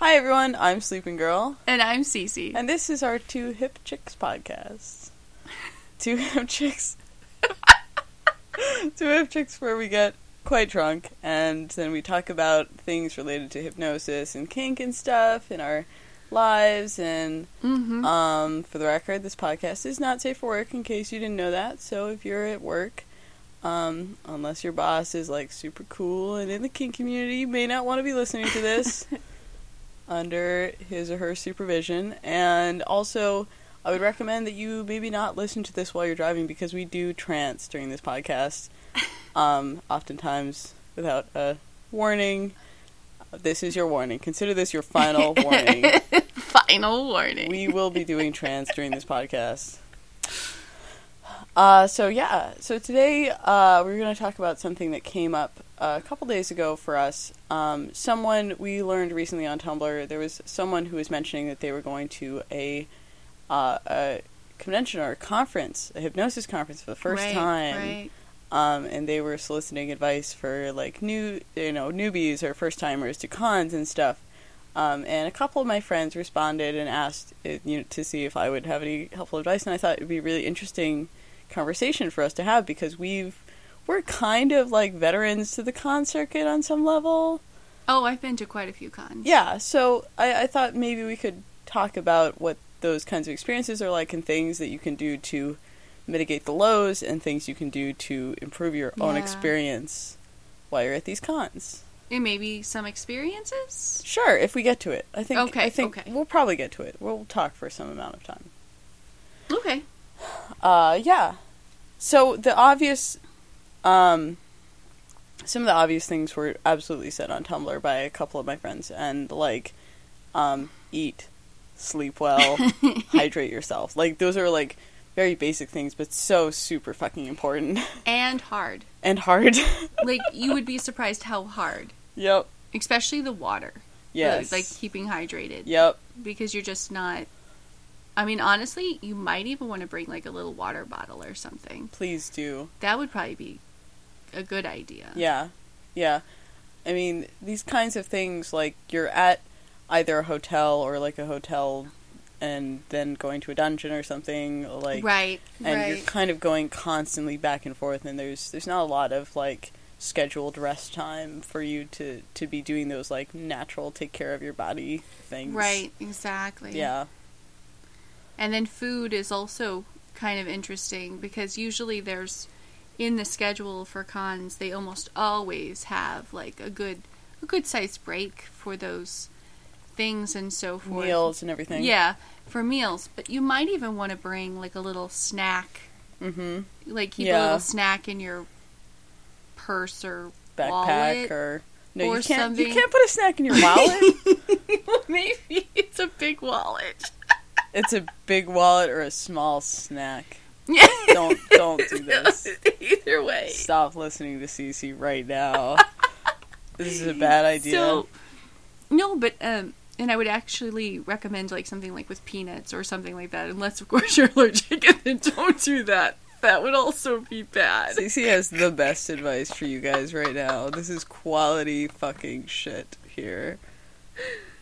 Hi everyone, I'm Sleeping Girl, And I'm Cece. and this is our Two Hip Chicks podcast. Two Hip Chicks. Two Hip Chicks where we get quite drunk and then we talk about things related to hypnosis and kink and stuff in our lives and mm-hmm. um for the record this podcast is not safe for work in case you didn't know that. So if you're at work um, unless your boss is like super cool and in the kink community, you may not want to be listening to this under his or her supervision. And also, I would recommend that you maybe not listen to this while you're driving because we do trance during this podcast, um, oftentimes without a warning. This is your warning. Consider this your final warning. Final warning. We will be doing trance during this podcast. Uh, so yeah, so today uh, we're going to talk about something that came up uh, a couple days ago for us. Um, someone we learned recently on Tumblr, there was someone who was mentioning that they were going to a uh, a convention or a conference, a hypnosis conference for the first Right, time, Right. um, and they were soliciting advice for like new, you know, newbies or first timers to cons and stuff. Um, and a couple of my friends responded and asked it, you know, to see if I would have any helpful advice, and I thought it would be really interesting conversation for us to have because we've we're kind of like veterans to the con circuit on some level. Oh, I've been to quite a few cons. Yeah, so I, I thought maybe we could talk about what those kinds of experiences are like and things that you can do to mitigate the lows and things you can do to improve your own experience while you're at these cons. And maybe some experiences? Sure, if we get to it. I think Okay, I think okay. we'll probably get to it. We'll talk for some amount of time. Okay. Uh, yeah. So the obvious, um, some of the obvious things were absolutely said on Tumblr by a couple of my friends, and like, um, eat, sleep well, hydrate yourself. Like those are like very basic things, but so super fucking important And hard. and hard. Like, you would be surprised how hard. yep. Especially the water. Yes. Like, keeping hydrated. Yep. Because you're just not. I mean, honestly, you might even want to bring, like, a little water bottle or something. Please do. That would probably be a good idea. Yeah, yeah. I mean, these kinds of things, like you're at either a hotel or like a hotel, and then going to a dungeon or something, like, right. and right. you're kind of going constantly back and forth, and there's there's not a lot of like scheduled rest time for you to to be doing those like natural take care of your body things. Right, exactly. Yeah. And then food is also kind of interesting because usually there's in the schedule for cons they almost always have like a good a good sized break for those things and so forth. Meals and everything. Yeah, for meals, but you might even want to bring like a little snack, Mm-hmm. like keep a little snack in your purse or Backpack wallet. or no, or you can't. something. You can't put a snack in your wallet. Maybe it's a big wallet. It's a big wallet or a small snack. Don't don't do this. Either way. Stop listening to Cece right now. this is a bad idea. So, no, but um, and I would actually recommend like something like with peanuts or something like that, unless of course you're allergic, and then don't do that. That would also be bad. Cece has the best advice for you guys right now. This is quality fucking shit here.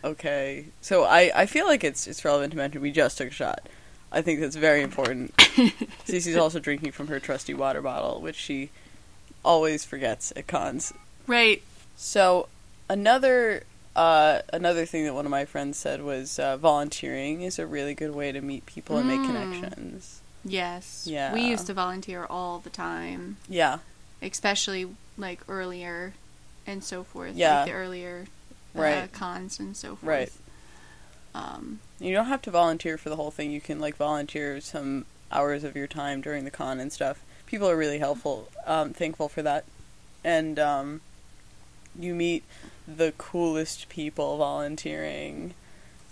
Okay, so I, I feel like it's it's relevant to mention we just took a shot. I think that's very important. Cece's also drinking from her trusty water bottle, which she always forgets at cons. Right. So another uh, another thing that one of my friends said was uh, volunteering is a really good way to meet people and make Mm. connections. Yes. Yeah. We used to volunteer all the time, Yeah, especially like earlier and so forth. Yeah. Like the earlier uh, Right. cons and so forth. Right. Um, you don't have to volunteer for the whole thing. You can like volunteer some hours of your time during the con and stuff. People are really helpful, um, thankful for that, and um, you meet the coolest people volunteering.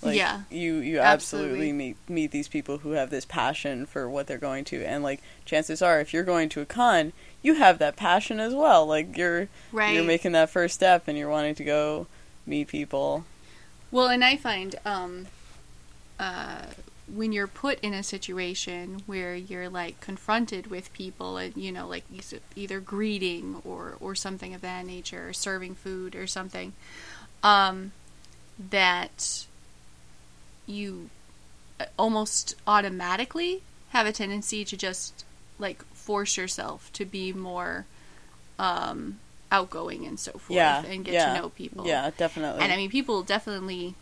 Like, Yeah. you you Absolutely. absolutely meet meet these people who have this passion for what they're going to, and like chances are, if you're going to a con, you have that passion as well. Like you're right. you're making that first step, and you're wanting to go meet people. Well, and I find um, uh, when you're put in a situation where you're like confronted with people, and you know, like either greeting or or something of that nature, or serving food or something, um, that you uh, almost automatically have a tendency to just like force yourself to be more um, outgoing and so forth Yeah, and get yeah, to know people. Yeah, definitely. And I mean, people definitely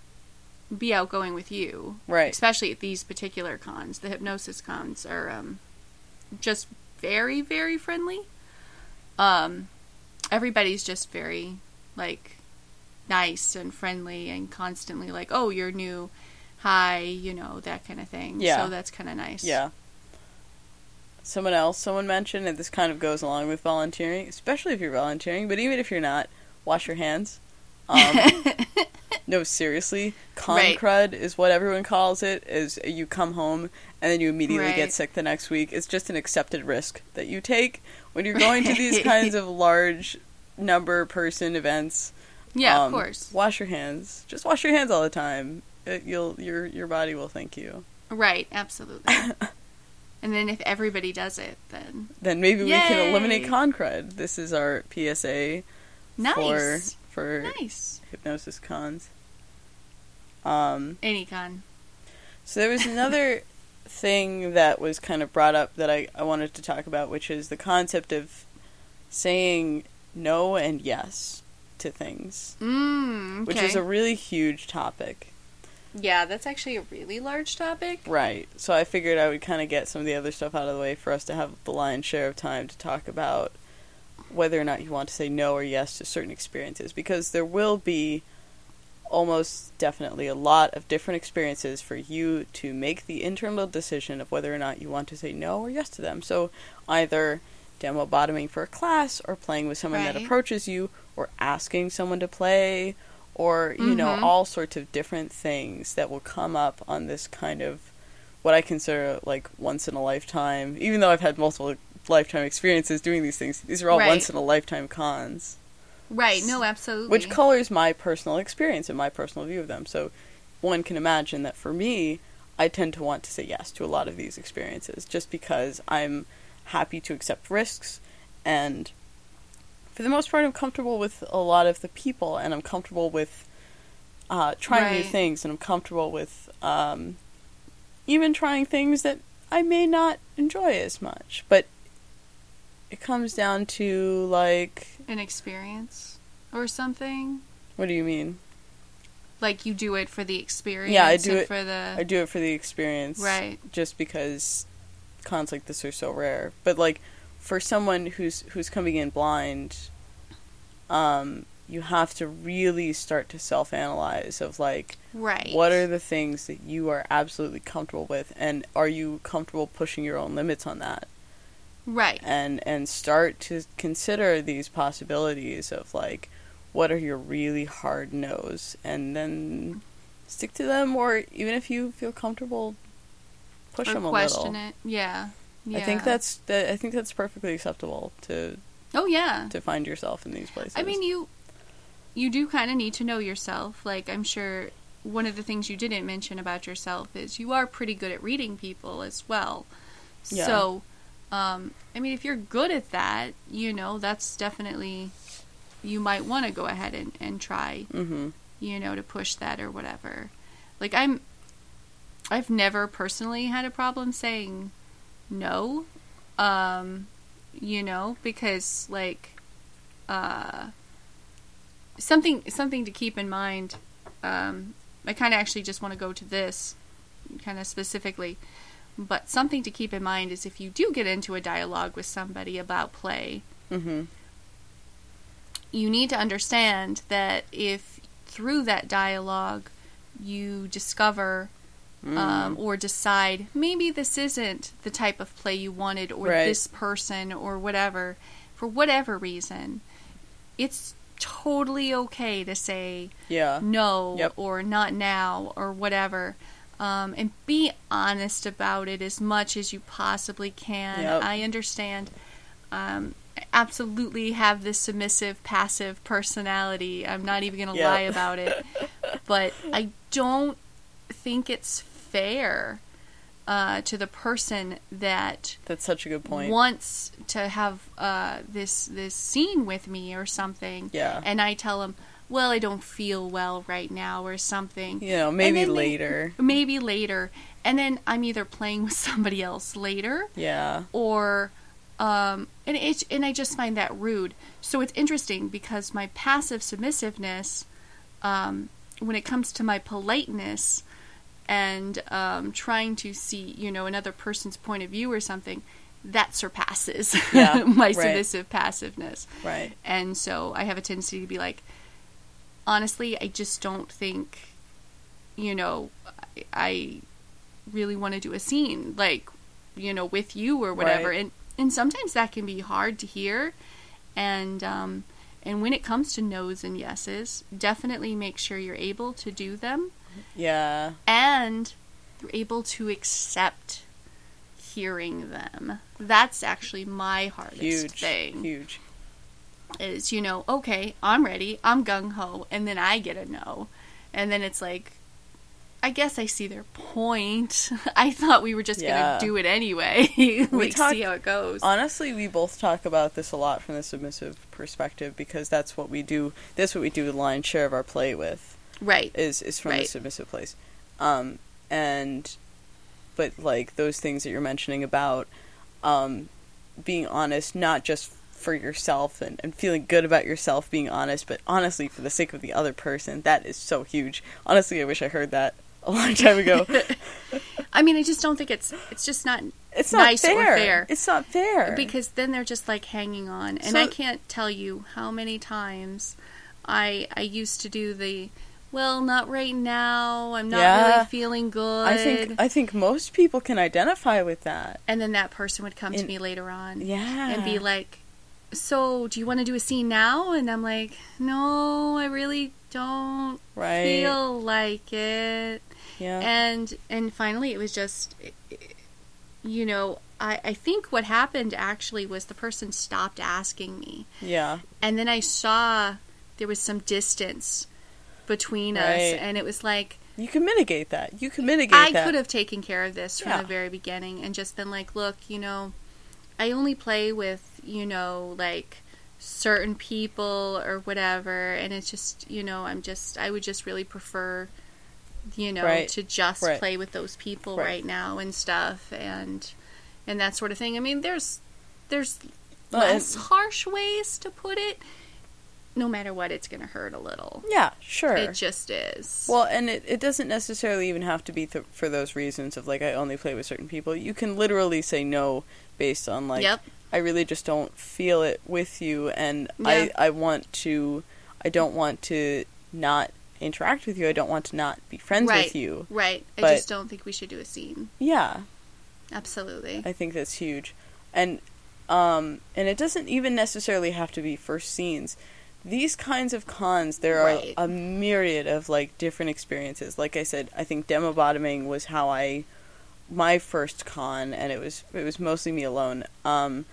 be outgoing with you, right. especially at these particular cons. The hypnosis cons are um, just very, very friendly. Um, everybody's just very like nice and friendly and constantly like, "Oh, you're new, hi," you know that kind of thing. Yeah. so that's kind of nice. Yeah. Someone else, someone mentioned, and this kind of goes along with volunteering, especially if you're volunteering, but even if you're not, wash your hands. Um, no, seriously, con Right. crud is what everyone calls it. Is you come home and then you immediately Right. get sick the next week. It's just an accepted risk that you take when you're going to these kinds of large number person events. yeah, Um, of course. Wash your hands. Just wash your hands all the time. It, you'll your your body will thank you. Right, absolutely. and then if everybody does it, then Then maybe we can eliminate Yay! con crud. This is our PSA nice, for for nice. hypnosis cons. Um, Any con. so there was another thing that was kind of brought up that I, I wanted to talk about, which is the concept of saying no and yes to things, Mm, okay. which is a really huge topic. Yeah, that's actually a really large topic. Right. So I figured I would kind of get some of the other stuff out of the way for us to have the lion's share of time to talk about whether or not you want to say no or yes to certain experiences because there will be almost definitely a lot of different experiences for you to make the internal decision of whether or not you want to say no or yes to them. So either demo bottoming for a class or playing with someone that approaches you or asking someone to play or you know Mhm. all sorts of different things that will come up on this kind of what I consider like once in a lifetime even though I've had multiple lifetime experiences doing these things these are all Right. once in a lifetime cons Right, no, absolutely. which colors my personal experience and my personal view of them. So one can imagine that for me, I tend to want to say yes to a lot of these experiences just because I'm happy to accept risks and for the most part I'm comfortable with a lot of the people and I'm comfortable with uh, trying new things and I'm comfortable with um, even trying things that I may not enjoy as much. But it comes down to like An experience or something. what do you mean? Like you do it for the experience. Yeah, I do it- for the I do it for the experience, right. Just because cons like this are so rare, but like for someone who's who's coming in blind, um, you have to really start to self-analyze of like Right. what are the things that you are absolutely comfortable with, and are you comfortable pushing your own limits on that, right. and and start to consider these possibilities of like what are your really hard no's, and then stick to them, or even if you feel comfortable, push or them a question little. it. Yeah. Yeah. I think that's that. I think that's perfectly acceptable to Oh yeah. to find yourself in these places. I mean, you you do kind of need to know yourself. Like I'm sure one of the things you didn't mention about yourself is you are pretty good at reading people as well. Yeah. So, um, I mean, if you're good at that, you know, that's definitely you might want to go ahead and, and try, hmm you know, to push that or whatever. Like I'm, I've never personally had a problem saying no, um, you know, because like, uh, something something to keep in mind. Um, I kind of actually just want to go to this, kind of specifically, but something to keep in mind is if you do get into a dialogue with somebody about play, hmm you need to understand that if through that dialogue you discover Mm. um, or decide maybe this isn't the type of play you wanted or Right. this person or whatever for whatever reason it's totally okay to say yeah. no Yep. or not now or whatever um, and be honest about it as much as you possibly can Yep. i understand um, I absolutely have this submissive passive personality i'm not even going to lie about it but i don't think it's fair uh, to the person that That's such a good point. wants to have uh, this this scene with me or something Yeah. and I tell them, well, I don't feel well right now or something. You know, maybe then they- later. Maybe later. And then I'm either playing with somebody else later Yeah. or um and it and I just find that rude. So it's interesting because my passive submissiveness um when it comes to my politeness and um trying to see, you know, another person's point of view or something, that surpasses Yeah, my right. submissive passiveness. Right. And so I have a tendency to be like, honestly, I just don't think, you know, I, I really want to do a scene like, you know, with you or whatever. Right. And and sometimes that can be hard to hear. And um, and when it comes to no's and yeses, definitely make sure you're able to do them Yeah. and they're able to accept hearing them. That's actually my hardest Huge. thing Huge. is you know okay i'm ready i'm gung-ho and then i get a no and then it's like i guess i see their point i thought we were just Yeah. gonna do it anyway like talk- see how it goes Honestly, we both talk about this a lot from the submissive perspective because that's what we do. That's what we do the lion's share of our play with right is is from Right. submissive place. Um, and but like those things that you're mentioning about um, being honest, not just for yourself and, and feeling good about yourself being honest, but honestly for the sake of the other person. That is so huge. Honestly, I wish I heard that a long time ago. i mean i just don't think it's it's just not It's not Nice or fair. fair. It's not fair. because then they're just like hanging on and So- i can't tell you how many times i i used to do the well not right now i'm not Yeah. really feeling good I think I think most people can identify with that. and then that person would come to me later on Yeah. and be like, "So, do you want to do a scene now?" And I'm like, "No, I really don't right. feel like it." yeah. And and finally, it was just, you know, I I think what happened actually was the person stopped asking me, yeah. and then I saw there was some distance between us, and it was like. You can mitigate that. You can mitigate I that. could have taken care of this from Yeah. the very beginning and just been like, look, you know, I only play with, you know, like certain people or whatever and it's just, you know, I'm just I would just really prefer you know, Right. to just Right. play with those people Right. right. now and stuff and and that sort of thing. I mean, there's there's less harsh ways to put it. No matter what, it's going to hurt a little. Yeah, sure. It just is. Well, and it, it doesn't necessarily even have to be th- for those reasons of like I only play with certain people. You can literally say no based on like Yep. I really just don't feel it with you, and Yeah. I I want to I don't want to not interact with you. I don't want to not be friends right. with you. Right. I just don't think we should do a scene. Yeah, Absolutely. I think that's huge, and um and it doesn't even necessarily have to be first scenes. These kinds of cons, there are Right. a myriad of like different experiences. Like I said, I think demo bottoming was how I my first con, and it was it was mostly me alone. Um,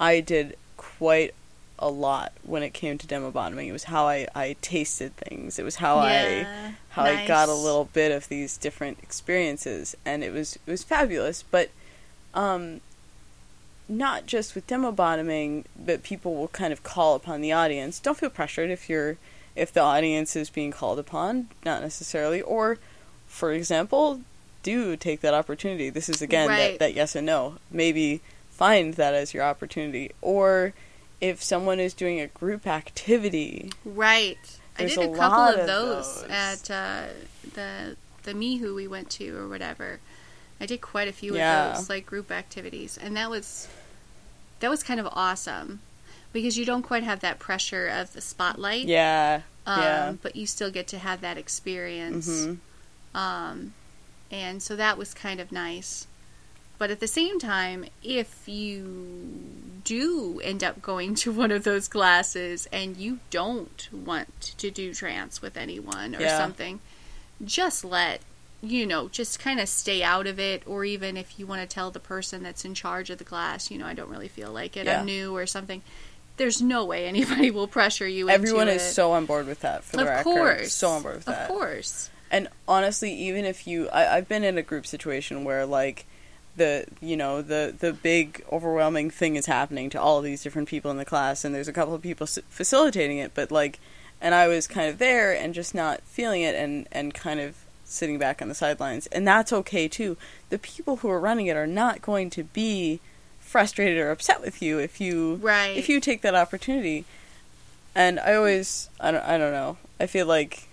I did quite a lot when it came to demo bottoming. It was how I, I tasted things. It was how I Yeah, how I got a little bit of these different experiences, and it was it was fabulous. But um, not just with demo bottoming, but people will kind of call upon the audience. Don't feel pressured if you're if the audience is being called upon, not necessarily. Or, for example, do take that opportunity. This is again Right. that, that yes and no. Maybe find that as your opportunity. Or if someone is doing a group activity, Right. I did a a couple of those, those. at uh, the the Mihu we went to or whatever. I did quite a few Yeah. of those like group activities, and that was that was kind of awesome because you don't quite have that pressure of the spotlight. yeah, Um, yeah. But you still get to have that experience. hmm Um, and so that was kind of nice. But at the same time, if you do end up going to one of those classes and you don't want to do trance with anyone or Yeah. something, just let, you know, just kind of stay out of it. Or even if you want to tell the person that's in charge of the class, you know, I don't really feel like it, Yeah. I'm new or something. There's no way anybody will pressure you Everyone is it. so on board with that. For the of record, course. so on board with that. Of course. And honestly, even if you, I, I've been in a group situation where like the you know the the big overwhelming thing is happening to all of these different people in the class, and there's a couple of people s- facilitating it, but like and I was kind of there and just not feeling it and and kind of sitting back on the sidelines. And that's okay too. The people who are running it are not going to be frustrated or upset with you if you Right. if you take that opportunity. And I always I don't I don't know. I feel like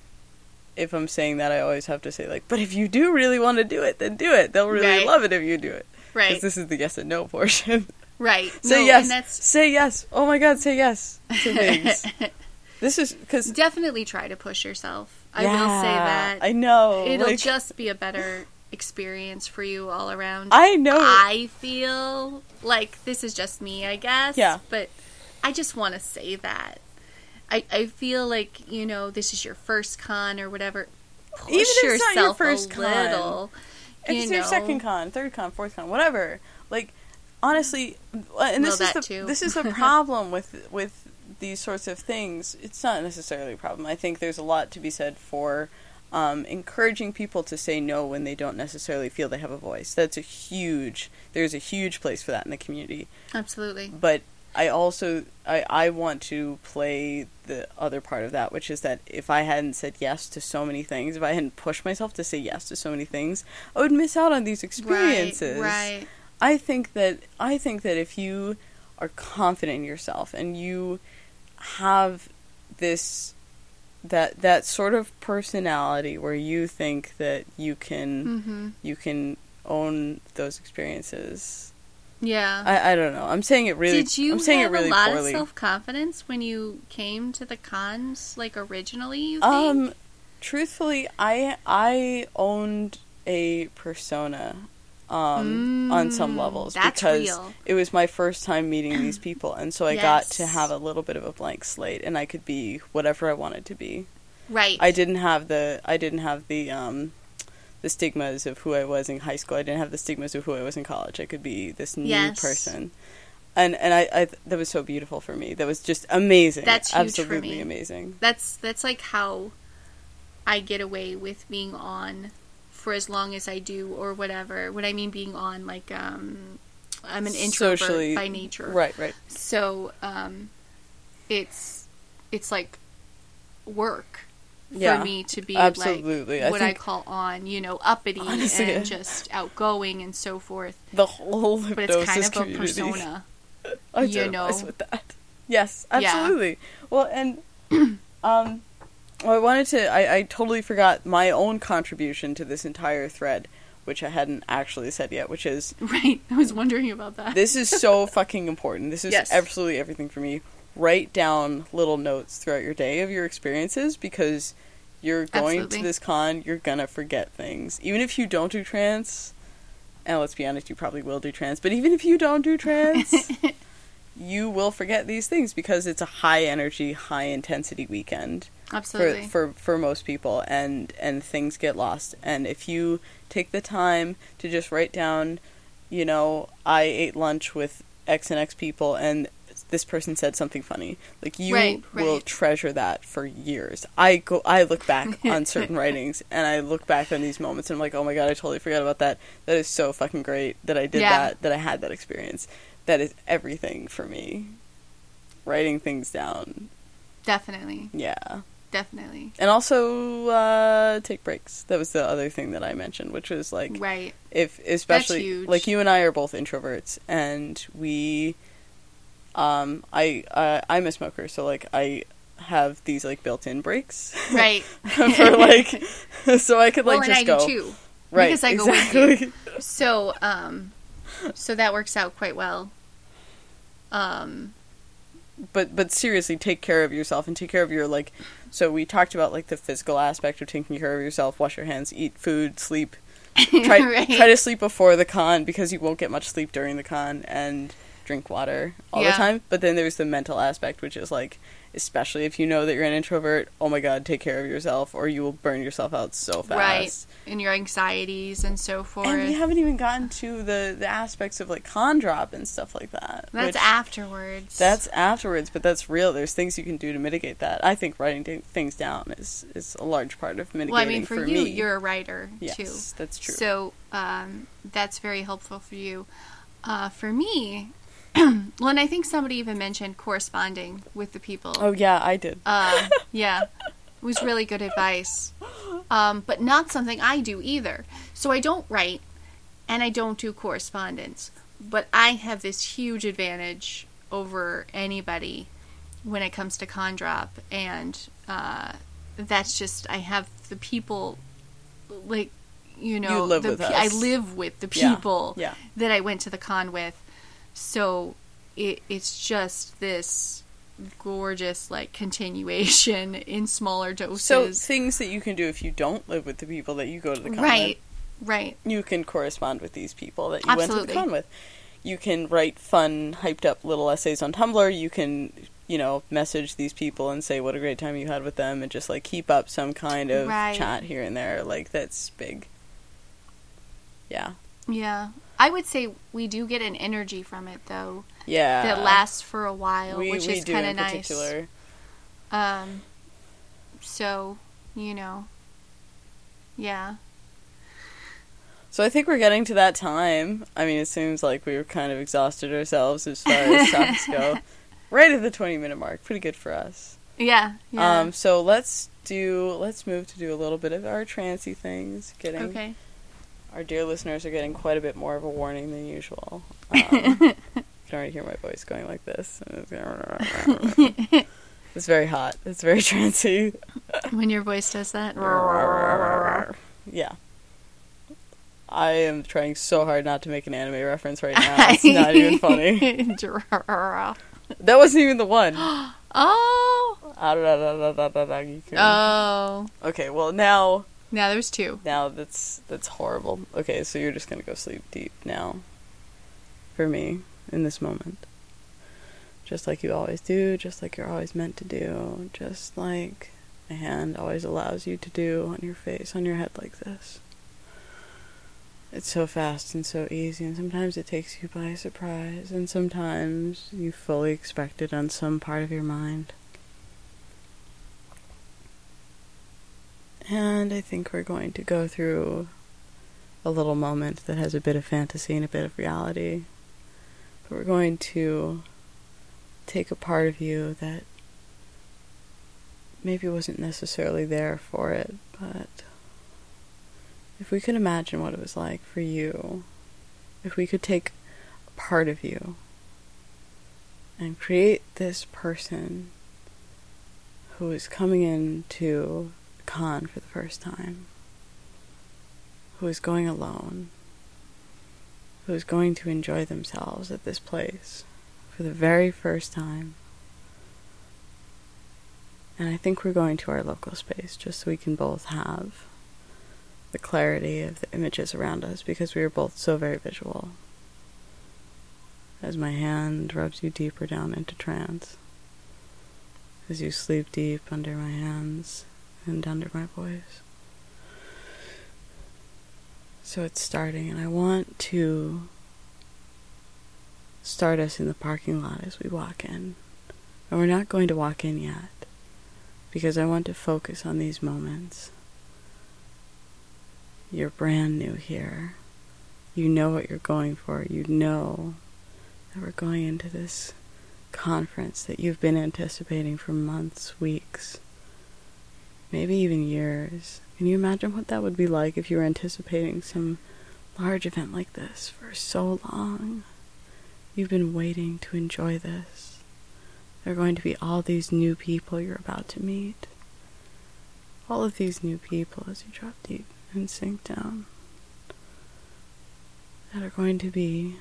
if I'm saying that I always have to say like, but if you do really want to do it, then do it. They'll really Right. love it if you do it. right. Because this is the yes and no portion. right. say No, yes. And that's Say yes. Oh my god, say yes to things. this is because definitely try to push yourself. I will say that. I know. It'll like, just be a better experience for you all around. I know. I feel like this is just me, I guess. Yeah. But I just want to say that. I, I feel like, you know, this is your first con or whatever. Push Even if it's yourself not your first a con, little. if you it's your second con, third con, fourth con, whatever. Like honestly, uh, and Well, this is that the too. this is the problem with with these sorts of things. It's not necessarily a problem. I think there's a lot to be said for um, encouraging people to say no when they don't necessarily feel they have a voice. That's a huge. There's a huge place for that in the community. Absolutely. but I also I, I want to play the other part of that, which is that if I hadn't said yes to so many things, if I hadn't pushed myself to say yes to so many things, I would miss out on these experiences. Right, right. I think that I think that if you are confident in yourself and you have this that that sort of personality where you think that you can Mm-hmm. you can own those experiences. Yeah. I, I don't know. I'm saying it really. Did you I'm saying have it really a lot poorly. of self confidence when you came to the cons, like originally? You think? um, truthfully, I I owned a persona, um, on some Mm, levels because real. it was my first time meeting these people, and so I got to have a little bit of a blank slate, and I could be whatever I wanted to be. right. I didn't have the I didn't have the um the stigmas of who I was in high school. I didn't have the stigmas of who I was in college. I could be this new Yes. person. And and I, I that was so beautiful for me. That was just amazing. That's absolutely amazing. That's that's like how I get away with being on for as long as I do or whatever. When I mean being on, like um, I'm an introvert Socially- by nature, Right, right. So um, it's it's like work Yeah. for me to be absolutely. Like what I, think- call on, you know, uppity Honestly, and yeah. just outgoing and so forth. The whole But it's kind of a community. persona. identifies know. with that. Yes, Yeah. absolutely. Well, and um, well, I wanted to. I, I totally forgot my own contribution to this entire thread, which I hadn't actually said yet. Which is Right. I was wondering about that. this is so fucking important. This is Yes. absolutely everything for me. Write down little notes throughout your day of your experiences because you're going Absolutely. to this con, you're gonna forget things. Even if you don't do trance, and let's be honest, you probably will do trance, but even if you don't do trance, you will forget these things because it's a high energy, high intensity weekend Absolutely. for for most people and and things get lost and if you take the time to just write down you know i ate lunch with x and x people and this person said something funny like you Right, will right. treasure that for years i go i look back on certain writings and i look back on these moments and i'm like oh my god i totally forgot about that that is so fucking great that i did Yeah. that that i had that experience that is everything for me writing things down Definitely. yeah Definitely. and also uh, take breaks. That was the other thing that I mentioned, which was like Right. if especially like you and I are both introverts, and we, um, I uh, I'm a smoker, so like I have these like built-in breaks, Right. for like, so I could like well, and just I go do too. right because I go with you. So, um, so that works out quite well. Um, but but seriously take care of yourself and take care of your like so we talked about like the physical aspect of taking care of yourself wash your hands eat food sleep. Try Right. try to sleep before the con because you won't get much sleep during the con and drink water all the time. But then there's the mental aspect which is like especially if you know that you're an introvert oh my god take care of yourself or you will burn yourself out so fast right. And your anxieties and so forth. and we haven't even gotten to the the aspects of like con drop and stuff like that That's afterwards. that's afterwards, but that's real. There's things you can do to mitigate that. I think writing things down is is a large part of mitigating well, I mean, for, you, me. you're a writer too. yes, too. that's true. So um, that's very helpful for you. Uh, for me, well, and I think somebody even mentioned corresponding with the people. Oh yeah, I did. Um, yeah, it was really good advice, um, but not something I do either. So I don't write, and I don't do correspondence. But I have this huge advantage over anybody when it comes to con drop, and uh, that's just I have the people, like you know, You the with pe- us. I live with the Yeah, people yeah. that I went to the con with. So it, it's just this gorgeous like continuation in smaller doses. So things that you can do if you don't live with the people that you go to the con right, right, you can correspond with these people that you went to the con with. You can write fun, hyped up little essays on Tumblr. You can, you know, message these people and say what a great time you had with them, and just like keep up some kind of Right. chat here and there. Like that's big. Yeah, yeah. I would say we do get an energy from it though yeah. that lasts for a while, we, which we is kind of nice. particular. Um, so you know, yeah, So I think we're getting to that time. I mean, it seems like we've kind of exhausted ourselves as far as topics go. Right at the twenty minute mark, pretty good for us. yeah, yeah. Um, so let's do let's move to do a little bit of our trancy things. Getting okay. Our dear listeners are getting quite a bit more of a warning than usual. Um, you can already hear my voice going like this. It's very hot. It's very trancy. when your voice does that. yeah. I am trying so hard not to make an anime reference right now. It's not even funny. That wasn't even the one. oh, oh. Okay, well now Now there's two. now that's that's horrible. Okay, so you're just gonna go sleep deep now. For me, in this moment. Just like you always do, just like you're always meant to do, just like my hand always allows you to do on your face, on your head like this. It's so fast and so easy, and sometimes it takes you by surprise, and sometimes you fully expect it on some part of your mind. And I think we're going to go through a little moment that has a bit of fantasy and a bit of reality. But we're going to take a part of you that maybe wasn't necessarily there for it, but if we could imagine what it was like for you, if we could take a part of you and create this person who is coming into con for the first time, who is going alone, who is going to enjoy themselves at this place for the very first time. And I think we're going to our local space just so we can both have the clarity of the images around us because we are both so very visual. As my hand rubs you deeper down into trance, as you sleep deep under my hands and under my voice. So it's starting, and I want to start us in the parking lot as we walk in. And we're not going to walk in yet, because I want to focus on these moments. You're brand new here. You know what you're going for. You know that we're going into this conference that you've been anticipating for months, weeks, maybe even years. Can you imagine what that would be like if you were anticipating some large event like this for so long? You've been waiting to enjoy this. There are going to be all these new people you're about to meet. All of these new people as you drop deep and sink down that are going to be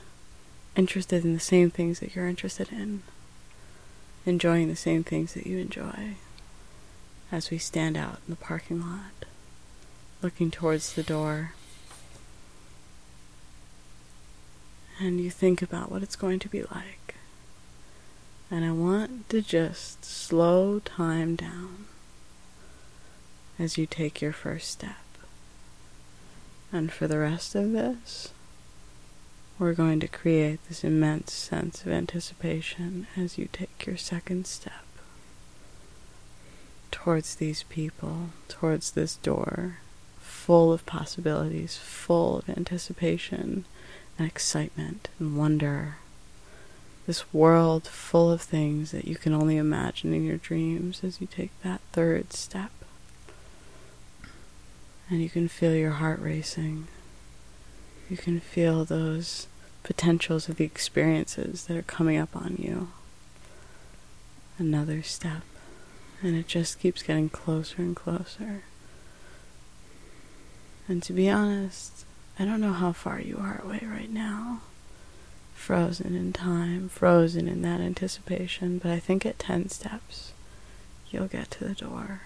interested in the same things that you're interested in, enjoying the same things that you enjoy as we stand out in the parking lot, looking towards the door. And you think about what it's going to be like. And I want to just slow time down as you take your first step. And for the rest of this, we're going to create this immense sense of anticipation as you take your second step towards these people, towards this door, full of possibilities, full of anticipation and excitement and wonder. this world full of things that you can only imagine in your dreams as you take that third step. And you can feel your heart racing. You can feel those potentials of the experiences that are coming up on you. Another step. And it just keeps getting closer and closer. And to be honest, I don't know how far you are away right now. Frozen in time, frozen in that anticipation, but I think at 10 steps, you'll get to the door.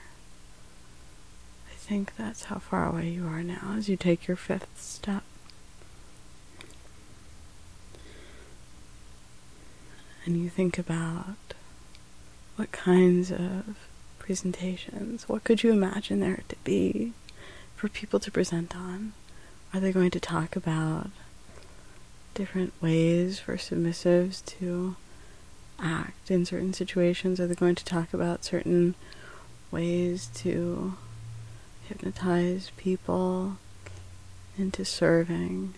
I think that's how far away you are now as you take your fifth step. And you think about what kinds of presentations, what could you imagine there to be for people to present on? Are they going to talk about different ways for submissives to act in certain situations? Are they going to talk about certain ways to hypnotize people into serving?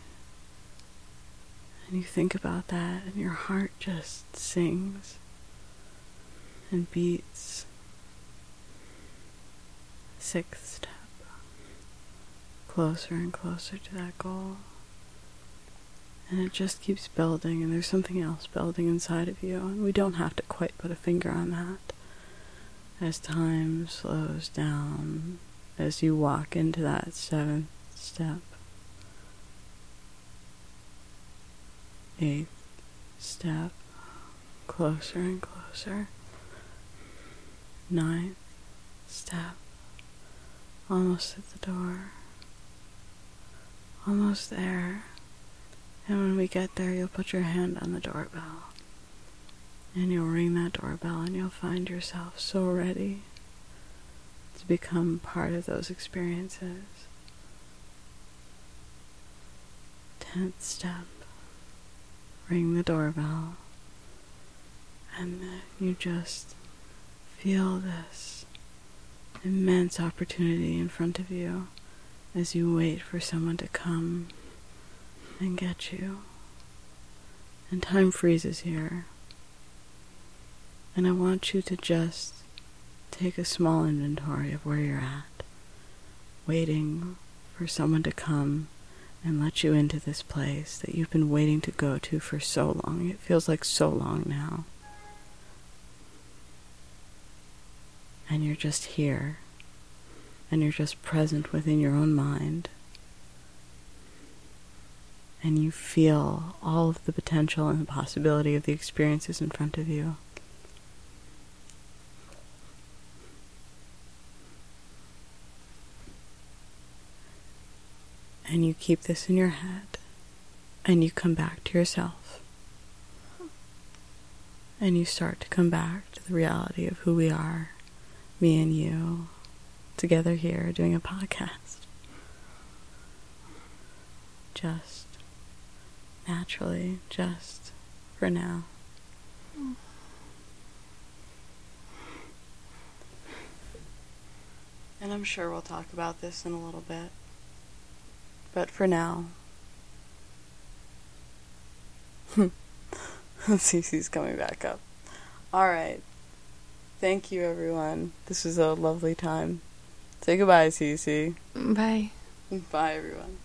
And you think about that, and your heart just sings and beats. Sixth step closer and closer to that goal. And it just keeps building, and there's something else building inside of you, and we don't have to quite put a finger on that. As time slows down, as you walk into that seventh step, eighth step, closer and closer, ninth step, almost at the door almost there. And when we get there, you'll put your hand on the doorbell. And you'll ring that doorbell, and you'll find yourself so ready to become part of those experiences. Tenth step ring the doorbell, and you just feel this immense opportunity in front of you as you wait for someone to come and get you. And time freezes here. And I want you to just take a small inventory of where you're at, waiting for someone to come and let you into this place that you've been waiting to go to for so long. It feels like so long now. And you're just here and you're just present within your own mind. And you feel all of the potential and the possibility of the experiences in front of you. And you keep this in your head, and you come back to yourself. And you start to come back to the reality of who we are, me and you, together here doing a podcast. Just naturally, just for now. And I'm sure we'll talk about this in a little bit. But for now, Cece's coming back up. Alright. Thank you, everyone. This was a lovely time. Say goodbye, Cece. Bye. Bye, everyone.